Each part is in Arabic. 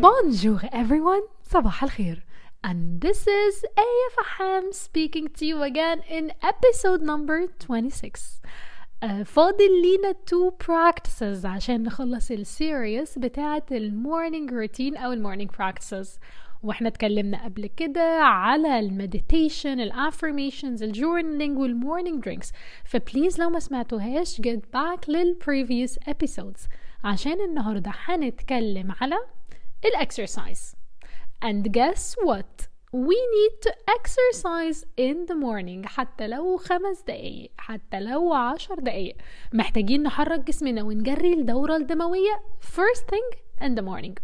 Bonjour everyone, صباح الخير. And this is Aya Faham speaking to you again in episode number 26. Uh, فاضل لينا two practices عشان نخلص السيريس بتاعة المورنينج روتين أو المورنينج practices وإحنا اتكلمنا قبل كده على المديتيشن الافرميشنز الجورنالينج والمورنينج درينكس فبليز لو ما سمعتوهاش get back لل previous episodes. عشان النهارده هنتكلم على ال exercise and guess what? We need to exercise in the morning. حتى لو خمس دقايق حتى لو عشر دقايق. محتاجين نحرك جسمنا ونجري الدورة الدموية first thing in the morning.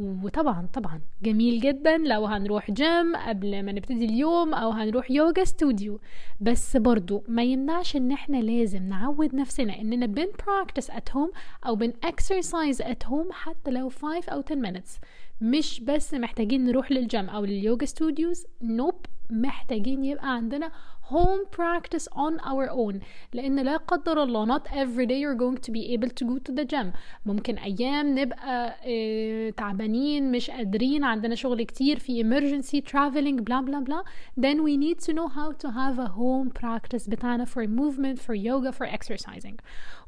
وطبعا طبعا. جميل جدا. لو هنروح جيم قبل ما نبتدي اليوم أو هنروح yoga studio بس برضو ما يمنعش إن إحنا لازم نعود نفسنا إننا بن practice at home أو بن exercise at home حتى لو 5 أو 10 minutes. مش بس محتاجين نروح للجيم أو لل yoga studios nope محتاجين يبقى عندنا home practice on our own لان لا قدر الله not every day you're going to be able to go to the gym ممكن ايام نبقى اه تعبانين مش قادرين عندنا شغل كتير في emergency traveling blah blah blah then we need to know how to have a home practice بتاعنا for movement for yoga for exercising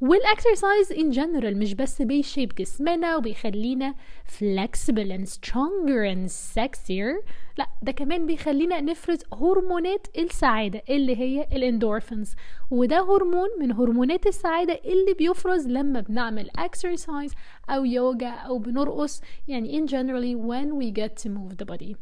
والاكسرسايز in general مش بس بيشيب جسمنا وبيخلينا flexible and stronger and sexier لا ده كمان بيخلينا نفرز هرمونات السعادة اللي هي الإندورفينز. وده هرمون من هرمونات السعادة اللي بيفرز لما بنعمل exercise أو يوجا أو بنرقص يعني in generally when we get to move the body.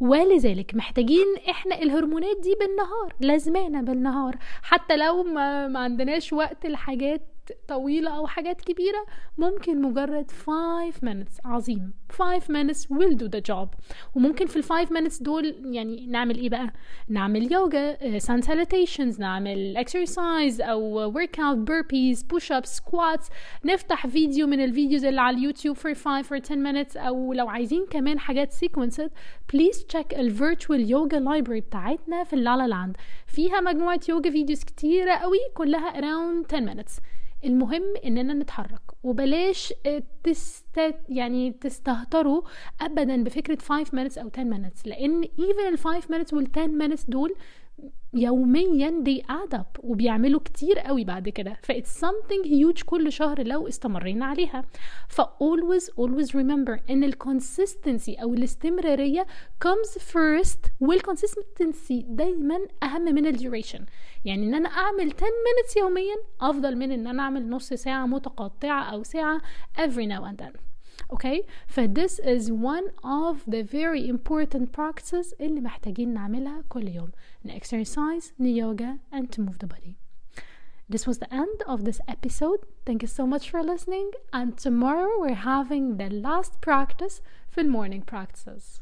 ولذلك محتاجين إحنا الهرمونات دي بالنهار لازمانا بالنهار. حتى لو ما, ما عندناش وقت لحاجات طويلة أو حاجات كبيرة ممكن مجرد 5 minutes عظيم. 5 minutes will do the job. وممكن في ال 5 minutes دول يعني نعمل إيه بقى؟ نعمل يوجا sun salutations نعمل exercise أو workout burpees push ups squats. نفتح فيديو من ال videos اللي على اليوتيوب for 5 or 10 minutes. أو لو عايزين كمان حاجات sequenced please check ال virtual yoga library بتاعتنا في اللالا لاند. فيها مجموعة يوجا فيديوز كتيرة قوي كلها around 10 minutes. المهم إننا نتحرك. وبلاش تست يعني تستهتروا ابدا بفكرة 5 minutes أو 10 minutes لأن even ال 5 minutes وال 10 minutes دول يوميا they add up وبيعملوا كتير قوي بعد كده. ف it's something huge كل شهر لو استمرينا عليها. ف always always remember إن ال consistency أو الاستمرارية comes first وال consistency دايما أهم من ال duration. يعني إن أنا أعمل 10 minutes يوميا أفضل من إن أنا أعمل نص ساعة متقطعة أو ساعة every now and then. اوكي ف this is one of the very important practices اللي محتاجين نعملها كل يوم ن exercise ن yoga and to move the body This was the end of this episode. Thank you so much for listening. And tomorrow we're having the last practice for morning practices.